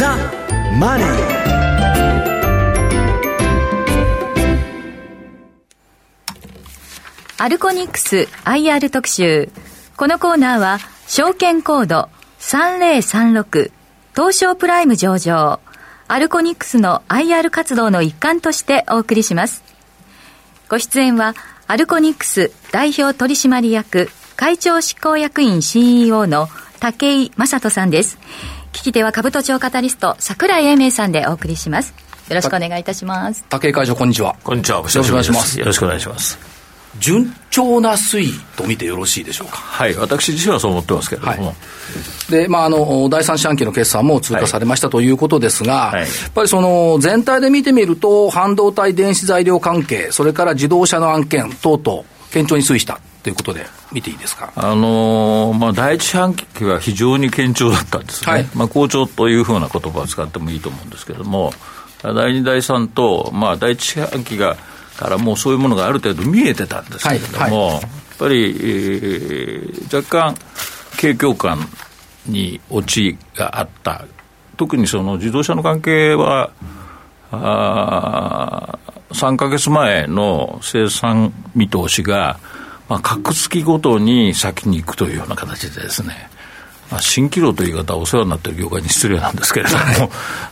ザ・マネー」アルコニックス IR 特集。このコーナーは、証券コード3036東証プライム上場、アルコニックスの IR 活動の一環としてお送りします。ご出演は、アルコニックス代表取締役会長執行役員 CEO の武井正人さんです。聞き手は株都庁カタリスト桜井英明さんでお送りします。よろしくお願いいたします。武井会長、こんにちは。こんにちは。よろしくお願いします。よろしくお願いします。順調な推移と見てよろしいでしょうか？はい、私自身はそう思ってますけれども。はい、で、まあ、あの、第三四半期の決算も通過されましたということですが、はい、やっぱりその、全体で見てみると、半導体電子材料関係、それから自動車の案件等々、堅調に推移したということで、見ていいですか？あのー、まあ、第一四半期は非常に堅調だったんですね。はい、まあ、好調というふうな言葉を使ってもいいと思うんですけれども、第二、第三と、まあ、第一四半期がからもうそういうものがある程度見えてたんですけれども、はいはい、やっぱり、えー、若干、景況感に落ちがあった、特にその自動車の関係は、あ3か月前の生産見通しが、まあ、格付きごとに先に行くというような形でですね、まあ、新規路という言い方はお世話になっている業界に失礼なんですけれども、はい、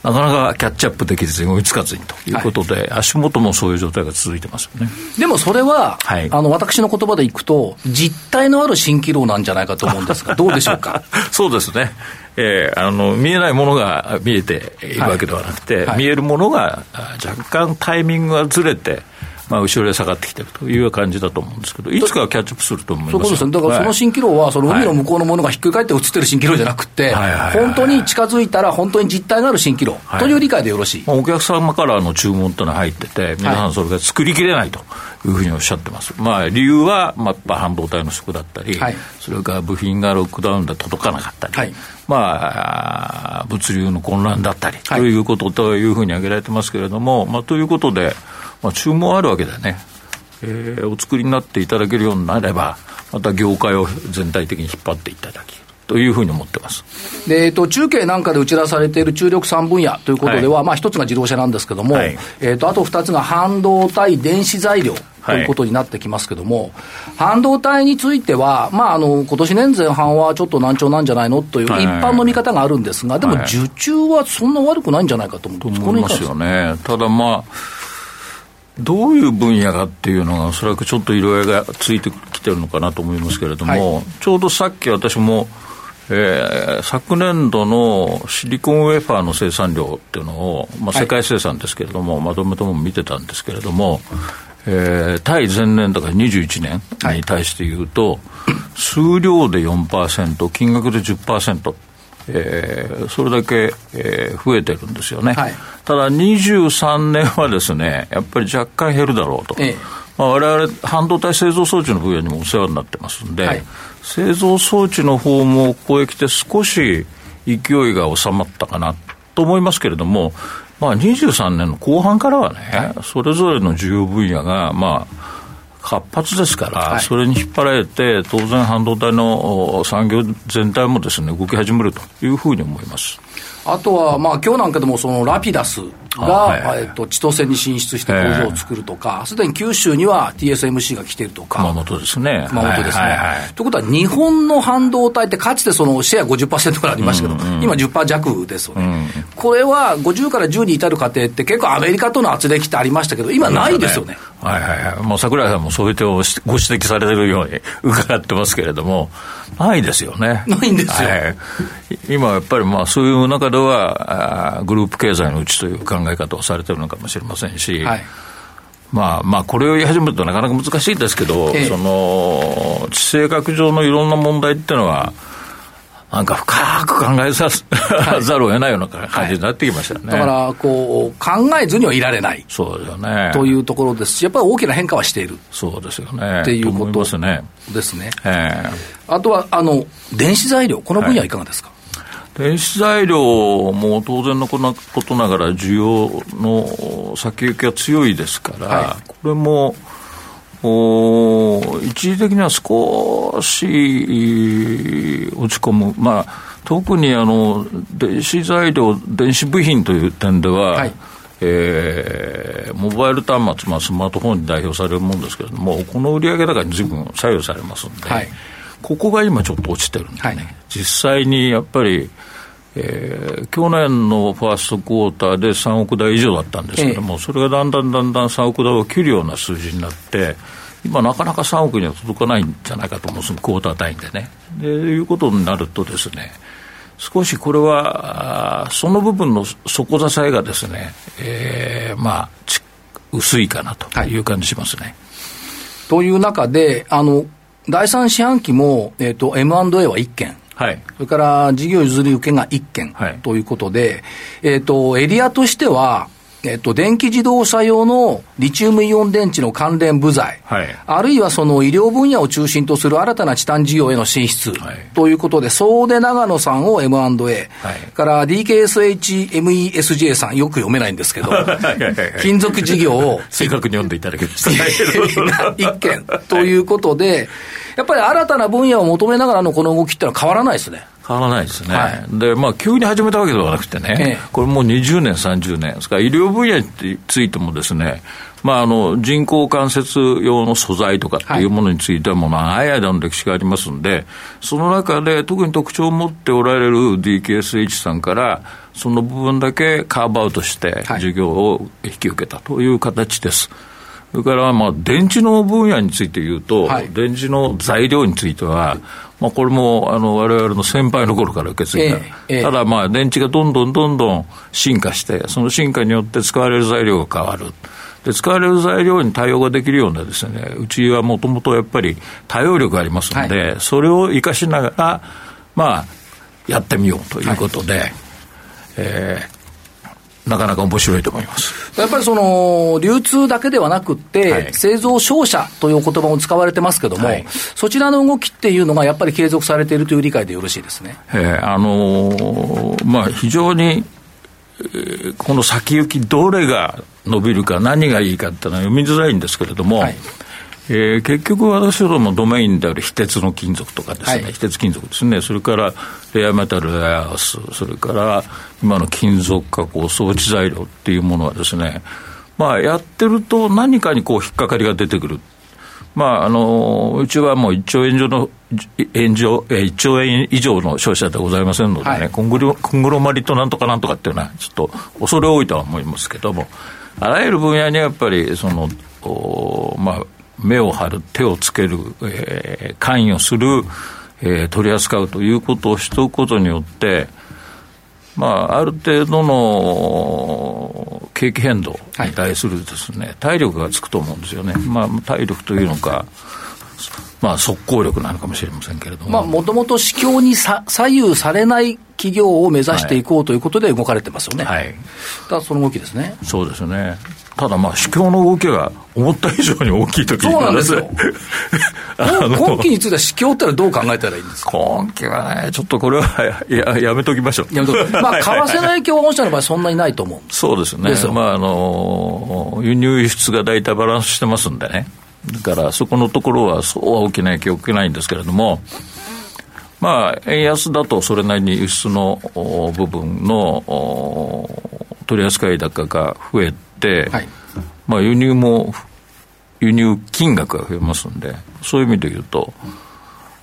なかなかキャッチアップできずに追いつかずにということで、はい、足元もそういう状態が続いてますよね。でもそれは、はい、あの私の言葉でいくと、実態のある新規路なんじゃないかと思うんですが、どうでしょうか？そうですね。えー、あの見えないものが見えているわけではなくて、見えるものが若干タイミングがずれて、まあ、後ろへ下がってきてるという感じだと思うんですけど、いつかはキャッチアップすると思いますそうですね、だからその蜃気楼は、その海の向こうのものがひっくり返って映ってる蜃気楼じゃなくて、本当に近づいたら、本当に実態がある蜃気楼という理解でよろしい、お客様からの注文というのは入ってて、皆さん、それが作りきれないというふうにおっしゃってます。まあ、理由は、まあ、半導体の不足だったり、はい、それから部品がロックダウンで届かなかったり、はい、まあ、物流の混乱だったり、ということというふうに挙げられてますけれども、まあ、ということで、まあ、注文あるわけだよね。えー、お作りになっていただけるようになれば、また業界を全体的に引っ張っていただける。というふうに思ってます。で、えーと、中継なんかで打ち出されている注力3分野ということでは、はい、まあ、一つが自動車なんですけれども、はい、えーと、あと2つが半導体、電子材料ということになってきますけれども、はい、半導体については、まあ、あの今年年前半はちょっと難聴なんじゃないのという一般の見方があるんですが、でも受注はそんな悪くないんじゃないかと思うんです、思いますよね。ただまあどういう分野かっていうのが、おそらくちょっと色合いがついてきてるのかなと思いますけれども、はい、ちょうどさっき私も、えー、昨年度のシリコンウェファーの生産量っていうのを、まあ、世界生産ですけれども、はい、まとめても見てたんですけれども、えー、対前年だから21年に対して言うと、はい、数量で4%、金額で10%。えー、それだけ、えー、増えてるんですよね、はい、ただ23年はですねやっぱり若干減るだろうと、ええ。まあ、我々半導体製造装置の分野にもお世話になってますんで、はい、製造装置の方もここへ来て少し勢いが収まったかなと思いますけれども、まあ、23年の後半からはね、それぞれの需要分野が、まあ、活発ですから、はい、それに引っ張られて、当然、半導体の産業全体もですね動き始めるというふうに思います。あとは、まあ今日なんかでも、そのラピダスが、えっと、千歳に進出して工場を作るとか、すでに九州には TSMC が来てるとか、熊本ですね。熊本ですね。はいはいはい、ということは、日本の半導体って、かつてそのシェア50%からありましたけど、うんうん、今10%弱ですよね、うん、これは50から10に至る過程って、結構アメリカとの圧力ってありましたけど、今ないですよね。はいはいはい、もう櫻井さんもそういう点をご指摘されてるように伺ってますけれども、ないですよね。ないんですよ。はい、今やっぱりまあそういう中では、グループ経済のうちという考え方をされてるのかもしれませんし、はい、まあまあ、これを言い始めるとなかなか難しいですけど、ええ、その地政学上のいろんな問題っていうのは、なんか深く考えさざるを得ないような感じになってきましたよね、はい、だからこう、考えずにはいられない。そうですよね。というところです。し、やっぱり大きな変化はしている。そうですよね。っていうことですね。ですね。えー、あとはあの電子材料、この分野はいかがですか、はい、電子材料も当然のことながら、需要の先行きが強いですから、はい、これもお一時的には少し落ち込む、まあ、特にあの電子材料、電子部品という点では、はい。えー、モバイル端末、まあ、スマートフォンに代表されるものですけれども、この売上高にずいぶん左右されますんで、はい、ここが今ちょっと落ちてるんでね、はい、実際にやっぱり、えー、去年のファーストクォーターで3億台以上だったんですけれども、えー、それがだんだんだんだん3億台を切るような数字になって、今、なかなか3億には届かないんじゃないかと思うんです、クォーター単位でね。でいうことになるとですね、少しこれは、その部分の底支えがですね、えー、まあ、薄いかなという感じしますね。はい、という中で、あの、第三四半期も、えっ、ー、と、M&A は1件。はい、それから事業譲り受けが1件ということで、はい、えっ、ー、と、エリアとしては、えっと、電気自動車用のリチウムイオン電池の関連部材、はい、あるいはその医療分野を中心とする新たなチタン事業への進出、はい、ということで、総出長野さんを M&A、はい、から DKSHMESJ さん、よく読めないんですけど、金属事業を 正確に読んでいただきました。一件ということで、やっぱり新たな分野を求めながらのこの動きってのは変わらないですね。変わらないですね、はい、でまあ、急に始めたわけではなくてね、ええ、これもう20年、30年。ですから、医療分野についてもですね、まあ、あの人工関節用の素材とかっていうものについては、もう長い間の歴史がありますんで、その中で特に特徴を持っておられる DKSH さんから、その部分だけカーブアウトして、授業を引き受けたという形です。それからまあ電池の分野について言うと、はい、電池の材料については、まあ、これもあの我々の先輩の頃から受け継いだ、ええ、ただ、まあ、電池がどんどんどんどん進化して、その進化によって使われる材料が変わる。で使われる材料に対応ができるようなですね、うちはもともとやっぱり対応力がありますので、はい、それを生かしながら、まあ、やってみようということで、はい、えーなかなか面白いと思います。やっぱりその流通だけではなくて、はい、製造商社という言葉も使われてますけども、はい、そちらの動きっていうのがやっぱり継続されているという理解でよろしいですね。えー、あのー、まあ、非常に、えー、この先行き、どれが伸びるか、何がいいかっていうのは読みづらいんですけれども、はいえー、結局、私どもドメインである非鉄の金属とかですね、はい、非鉄金属ですね、それからレアメタル、レアアース、それから今の金属加工装置材料っていうものはですね、まあ、やってると何かにこう引っかかりが出てくる。まあ、あのうちはもう1兆円以上の円上、1兆円以上の消費者でございませんのでね、はい、コングロコングロマリットなんとかなんとかっていうのは、ちょっと恐れ多いとは思いますけども、あらゆる分野にやっぱりその、まあ、目を張る、手をつける、えー、関与する、えー、取り扱うということをしておくことによって、まあ、ある程度の景気変動に対するですね、はい、体力がつくと思うんですよね。まあ、体力というのか、まあ、速攻力なのかもしれませんけれども。もともと市況にさ左右されない企業を目指していこうということで動かれてますよね。はい。だその動きですね。そうですね。ただまあ、市況の動きが思った以上に大きいときそうなんですよ。今期については市況ってのはどう考えたらいいんですか？今期はね、ちょっとこれはややめときましょう。やめとまあ、為替の影響は御社の場合そんなにないと思うんそうですね。まあ、あの、輸入輸出が大体バランスしてますんでね。だからそこのところはそうは大きな影響を受けないんですけれども、まあ、円安だとそれなりに輸出の部分の取り扱い高が増えて、はい、まあ、輸入も、輸入金額が増えますんで、そういう意味で言うと、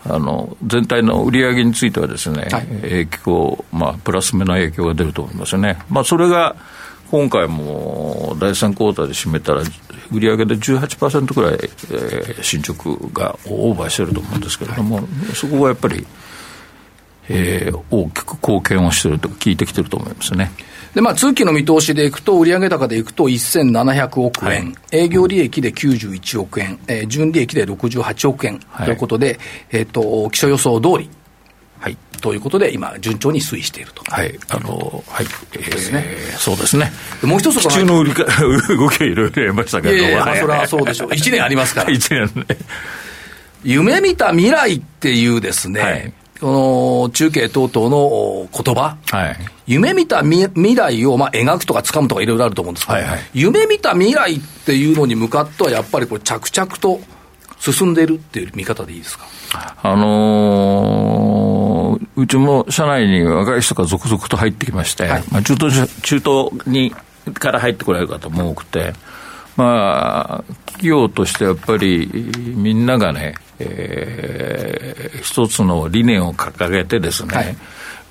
あの全体の売り上げについてはですね、はい、影響、まあ、プラス目の影響が出ると思いますよね。まあ、それが今回も第3クォーターで占めたら、売上で18%ぐらい、えー、進捗がオーバーしてると思うんですけれども、はい、そこがやっぱり、えー、大きく貢献をしてるとか、効いてきてると思いますね。で、まあ、通期の見通しでいくと、売上高でいくと1700億円、はい、営業利益で91億円、えー、純利益で68億円ということで、はい、えっ、ー、と、基礎予想通り、はい、ということで、今、順調に推移していると。はい、あの、はい、えー、ですね。そうですね。もう一つ中の売りか 動きはいろいろありましたけど、いやいやまあ、それはそうでしょう。1年ありますから。1年ね。夢見た未来っていうですね、はいこの中継等々の言葉、はい、夢見た未来をまあ描くとか掴むとかいろいろあると思うんですけど、はいはい、夢見た未来っていうのに向かっては、やっぱりこれ、着々と進んでいるっていう見方でいいですか？あのー、のうちも社内に若い人が続々と入ってきまして、はい、まあ、中東中東にから入ってこられる方も多くて、まあ、企業としてやっぱりみんながね、えー、一つの理念を掲げてですね、はい、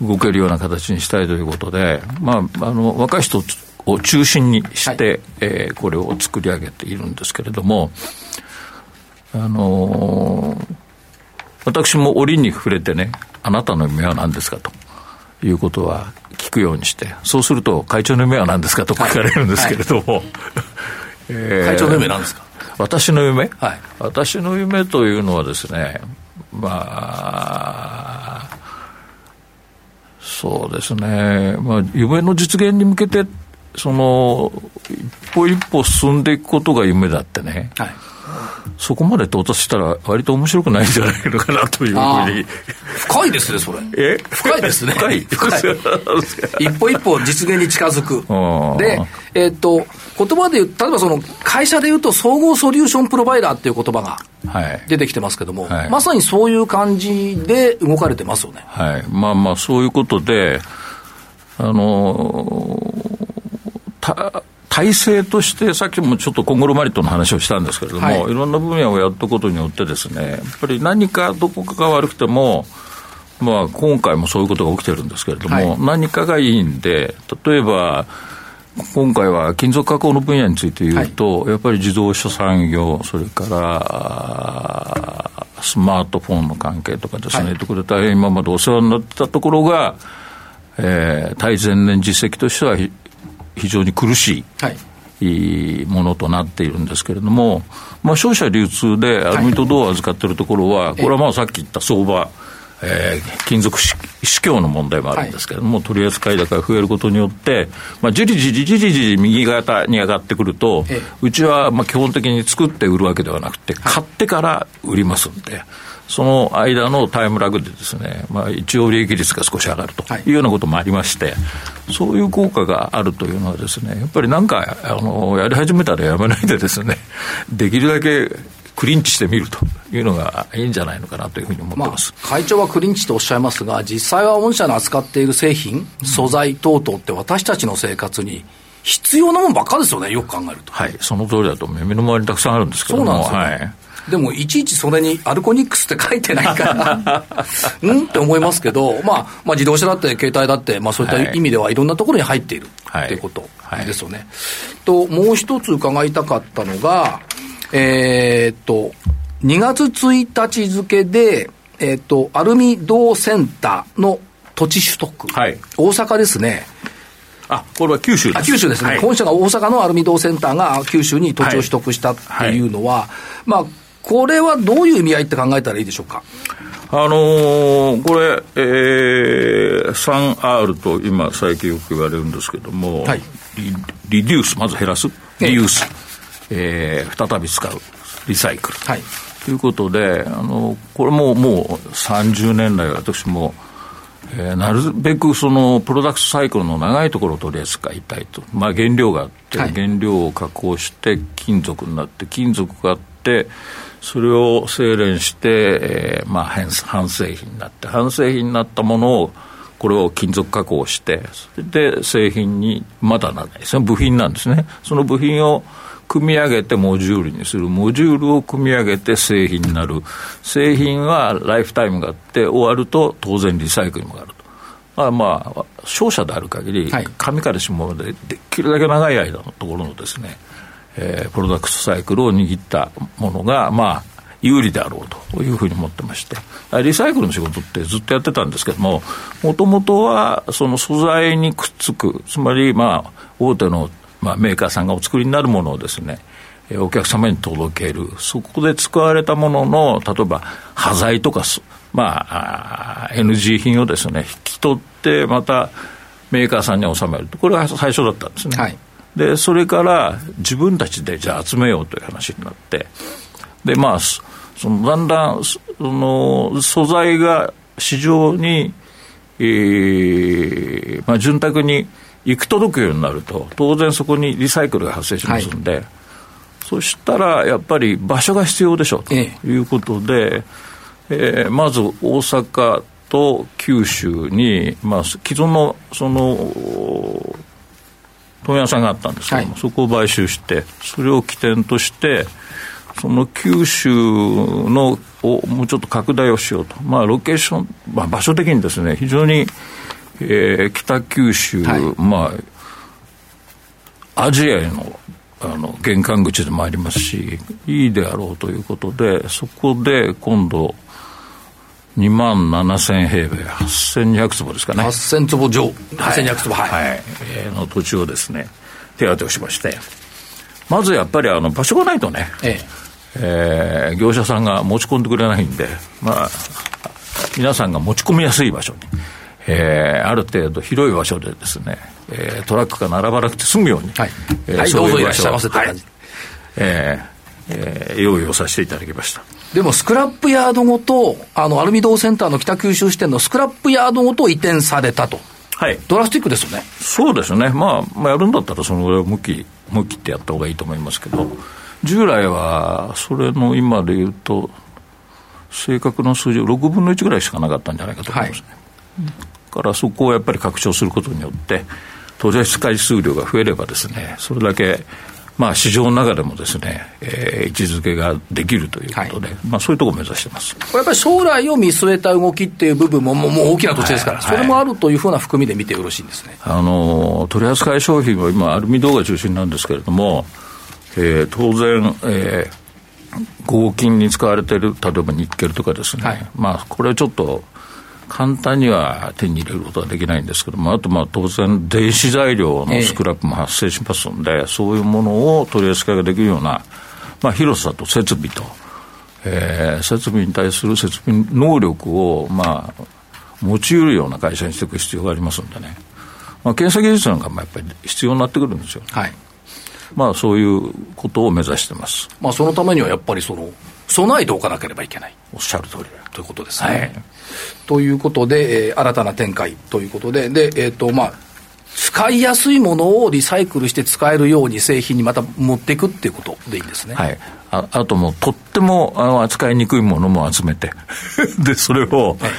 動けるような形にしたいということで、まあ、あの若い人を中心にして、はい、えー、これを作り上げているんですけれども、あのー、私も折に触れてね、あなたの夢は何ですかということは聞くようにして、そうすると、会長の夢は何ですかと聞かれるんですけれども、はい。えー、会長の夢なんですか？私の夢、はい、私の夢というのはですね、まあ、そうですね、まあ、夢の実現に向けて、その、一歩一歩進んでいくことが夢だってね、はい、そこまで到達したら、割と面白くないんじゃないのかなというふうに。深いですね、それ。え？深いですね。深い。深い。一歩一歩実現に近づく。で、えー、っと、言葉で言う、例えばその会社で言うと、総合ソリューションプロバイダーっていう言葉が出てきてますけども、はい、まさにそういう感じで動かれてますよね。はい。まあまあ、そういうことで、あのた、体制として、さっきもちょっとコングロマリットの話をしたんですけれども、はい、いろんな分野をやったことによってですね、やっぱり何かどこかが悪くても、まあ、今回もそういうことが起きてるんですけれども、はい、何かがいいんで、例えば、今回は金属加工の分野について言うと、はい、やっぱり自動車産業、それからスマートフォンの関係とかですね、はい、ところで大変今までお世話になってたところが、えー、対前年実績としては非常に苦しいものとなっているんですけれども、まあ、消費者流通でアルミと銅を預かっているところは、これはまあさっき言った相場、えー、金属市況の問題もあるんですけれども、はい、取り扱い高が増えることによって、まあ、じりじりじりじり右肩に上がってくると、うちはまあ基本的に作って売るわけではなくて、買ってから売りますんで。その間のタイムラグでですね、まあ、一応利益率が少し上がるとい。うようなこともありまして、はい、そういう効果があるというのはですね、やっぱりなんか、あの、やり始めたらやめないでですね、できるだけクリンチしてみるというのがいいんじゃないのかなというふうに思ってます、まあ、会長はクリンチとおっしゃいますが、実際は御社の扱っている製品、素材等々って私たちの生活に必要なもんばっかですよね、よく考えると。はい、その通りだと、目の周りにたくさんあるんですけども、そうなんですよ、ね、はいでもいちいちそれにアルコニックスって書いてないから うん？って思いますけど、まあ、まあ自動車だって携帯だって、まあそういった意味ではい。ろんなところに入っているっていうことですよね。と、もう一つ伺いたかったのが、えー、っと、2月1日付で、えー、っと、アルミ銅センターの土地取得、はい、大阪ですね。あ、これは九州です。九州ですね、はい、本社が大阪のアルミ銅センターが九州に土地を取得したっていうのは、はい、まあ、これはどういう意味合いって考えたらいいでしょうか？あのー、これ、えー、3R と今、最近よく言われるんですけども、はい、リリデュース、まず減らす、リユース、えー、再び使う、リサイクル。はい、ということで、あのこれももう30年来、私も、えー、なるべくそのプロダクトサイクルの長いところを取り扱いたいと、まあ、原料があって、原料を加工して金属になって、金属があって、それを精錬して、えー、まあ、半製品になって、半製品になったものを、これを金属加工して、それで製品にまだならないですね、部品なんですね。その部品を組み上げてモジュールにする、モジュールを組み上げて製品になる、製品はライフタイムがあって、終わると当然リサイクルもあると。まあまあ、商社である限り、紙から下までできるだけ長い間のところのですね、えー、プロダクトサイクルを握ったものが、まあ、有利であろうというふうに思ってまして、リサイクルの仕事ってずっとやってたんですけども、もともとはその素材にくっつく、つまり、まあ、大手の、まあ、メーカーさんがお作りになるものをですね、お客様に届ける、そこで使われたものの、例えば端材とか、まあ、NG 品をですね、引き取って、またメーカーさんに納める。と、これが最初だったんですね。はい。でそれから自分たちでじゃあ集めようという話になってでまあそのだんだんその素材が市場に、えーまあ、潤沢に行く届くようになると当然そこにリサイクルが発生しますんで、はい、そしたらやっぱり場所が必要でしょうということで、えええー、まず大阪東と九州に、まあ、既存のその問屋さんがあったんですけども、はい、そこを買収して、それを起点として、その九州のをもうちょっと拡大をしようと、まあ、ロケーション、まあ、場所的にですね、非常に、えー、北九州、はい、まあ、アジアへのあの玄関口でもありますし、いいであろうということで、そこで今度、2万7000平米、8200坪ですかね。8000坪上、8200坪、はい。はい、えー、の土地をですね、手当てをしまして、まずやっぱりあの場所がないとね、ええ。えー、業者さんが持ち込んでくれないんで、まあ、皆さんが持ち込みやすい場所に、えー、ある程度広い場所でですね、えー、トラックが並ばなくて済むように、はい、えー、はい、どうぞいらっしゃいませって感じ。はい、えーえー、用意をさせていただきました。でも、スクラップヤードごと、あの、アルミ銅センターの北九州支店のスクラップヤードごと移転されたと。はい。ドラスティックですよね。そうですね。まあ、まあ、やるんだったら、そのぐらい向き、向きってやった方がいいと思いますけど、従来は、それの今で言うと、正確な数字、6分の1ぐらいしかなかったんじゃないかと思いますね。はい、からそこをやっぱり拡張することによって、取り扱い数量が増えればですね、それだけまあ、市場の中でもですね、えー、位置づけができるということで、はい、まあ、そういうところを目指してます。これやっぱり将来を見据えた動きっていう部分も、もうもう大きな土地ですから、はい、それもあるというふうな含みで見てよろしいんですね、あの取扱い商品は今、アルミ銅が中心なんですけれども、えー、当然、えー、合金に使われている、例えばニッケルとかですね、はい、まあ、これちょっと簡単には手に入れることはできないんですけども、あとまあ当然、電子材料のスクラップも発生しますので、えそういうものを取り扱いができるような、まあ、広さと設備と、えー、設備に対する設備能力を、まあ、持ち得るような会社にしていく必要がありますんでね、まあ、検査技術なんかもやっぱり必要になってくるんですよ。はいまあ、そういうことを目指してます。まあ、そのためにはやっぱりその備えておかなければいけない。おっしゃる通りということですね。はい、ということで、えー、新たな展開ということで、で、えっ、ー、と、まあ、使いやすいものをリサイクルして使えるように製品にまた持っていくっていうことでいいんですね。はい。ああともう、とってもあの扱いにくいものも集めて で、それを、はい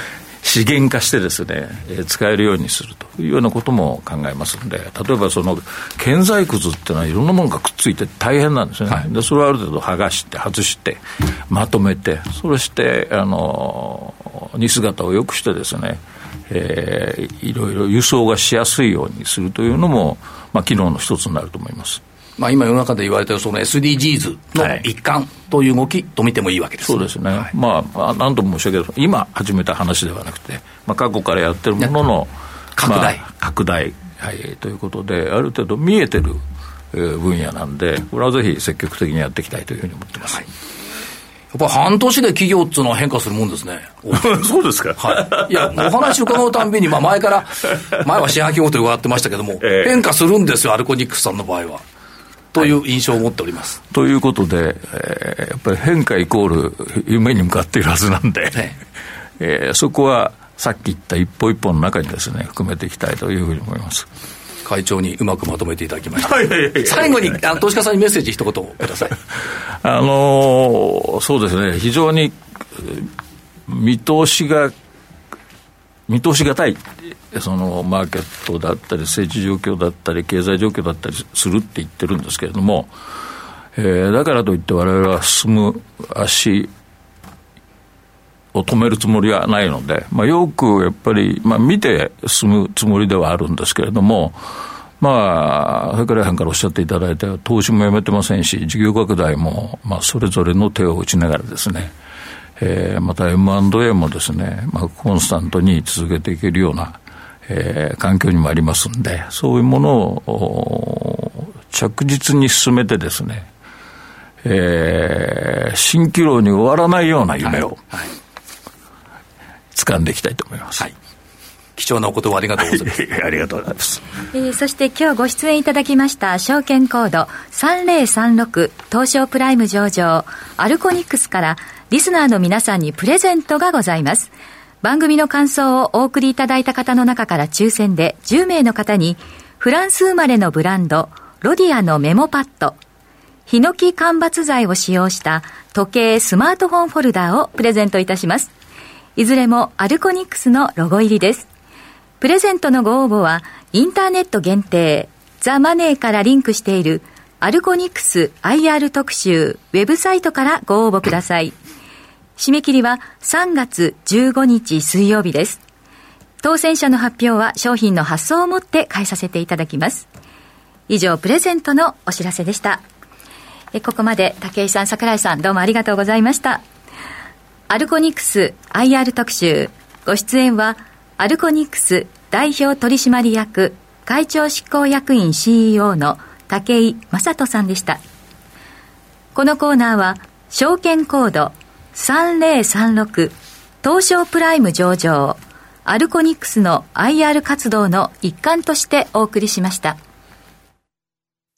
資源化してですね、えー、使えるようにするというようなことも考えますんで、例えばその建材くずっていうのはいろんなものがくっついて大変なんですね。はい、で、それをある程度剥がして、外して、まとめて、そして、あの、荷姿を良くしてですね、えー、いろいろ輸送がしやすいようにするというのも、まあ、機能の一つになると思います。まあ、今、世の中で言われているその SDGs の一環という動きと見てもいいわけです、ね、そうですね、はい、まあ、なんとも申し訳ない、今始めた話ではなくて、まあ、過去からやってるものの拡大、まあ、拡大、はい、ということで、ある程度見えてる分野なんで、これはぜひ積極的にやっていきたいというふうに思ってます。はいやっぱ半年で企業っていうのは変化するもんですね。そうですか。はい。いや、お話伺うたんびに、まあ前から、前は四半期ごと伺ってましたけども、えー、変化するんですよ、アルコニックスさんの場合は。という印象を持っております。ということで、えー、やっぱり変化イコール夢に向かっているはずなんで、ねえー、そこはさっき言った一歩一歩の中にですね、含めていきたいというふうに思います。会長にうまくまとめていただきました。最後に、あの投資家さんにメッセージ一言ください。あのー、そうですね、非常に見通しが、見通しがたいそのマーケットだったり、政治状況だったり、経済状況だったりするって言ってるんですけれども、えー、だからといって、われわれは進む足を止めるつもりはないので、まあ、よくやっぱり、まあ、見て進むつもりではあるんですけれども、まあ、桜井さんからおっしゃっていただいた投資もやめてませんし、事業拡大も、まあ、それぞれの手を打ちながらですね、えー、また M&A もですね、まあ、コンスタントに続けていけるような、えー、環境にもありますんで、そういうものを着実に進めてですね、えー、蜃気楼に終わらないような夢を、はいはい、掴んでいきたいと思います。はい貴重なお言葉ありがとうございます。ありがとうございます。えー、そして今日ご出演いただきました証券コード3036東証プライム上場アルコニックスからリスナーの皆さんにプレゼントがございます。番組の感想をお送りいただいた方の中から抽選で10名の方に、フランス生まれのブランド、ロディアのメモパッド、ヒノキ間伐材を使用した時計スマートフォンフォルダーをプレゼントいたします。いずれもアルコニックスのロゴ入りです。プレゼントのご応募は、インターネット限定、ザ・マネーからリンクしている、アルコニックス IR 特集ウェブサイトからご応募ください。締め切りは3月15日水曜日です。当選者の発表は商品の発送をもって返させていただきます。以上、プレゼントのお知らせでした。えここまで武井さん、櫻井さん、どうもありがとうございました。アルコニクス IR 特集。ご出演は、アルコニクス代表取締役会長執行役員 CEO の武井正人さんでした。このコーナーは、証券コード3036東証プライム上場アルコニクスの IR 活動の一環としてお送りしました。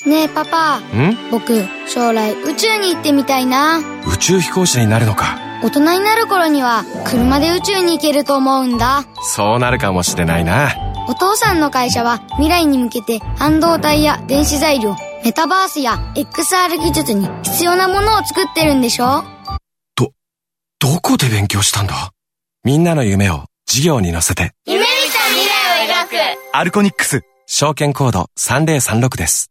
ねえパパ。ん？僕、将来宇宙に行ってみたいな。宇宙飛行士になるのか。大人になる頃には車で宇宙に行けると思うんだ。そうなるかもしれないな。お父さんの会社は未来に向けて半導体や電子材料、メタバースや XR 技術に必要なものを作ってるんでしょど、どこで勉強したんだ？みんなの夢を事業に乗せて。夢見た未来を描くアルコニックス証券コード3036です。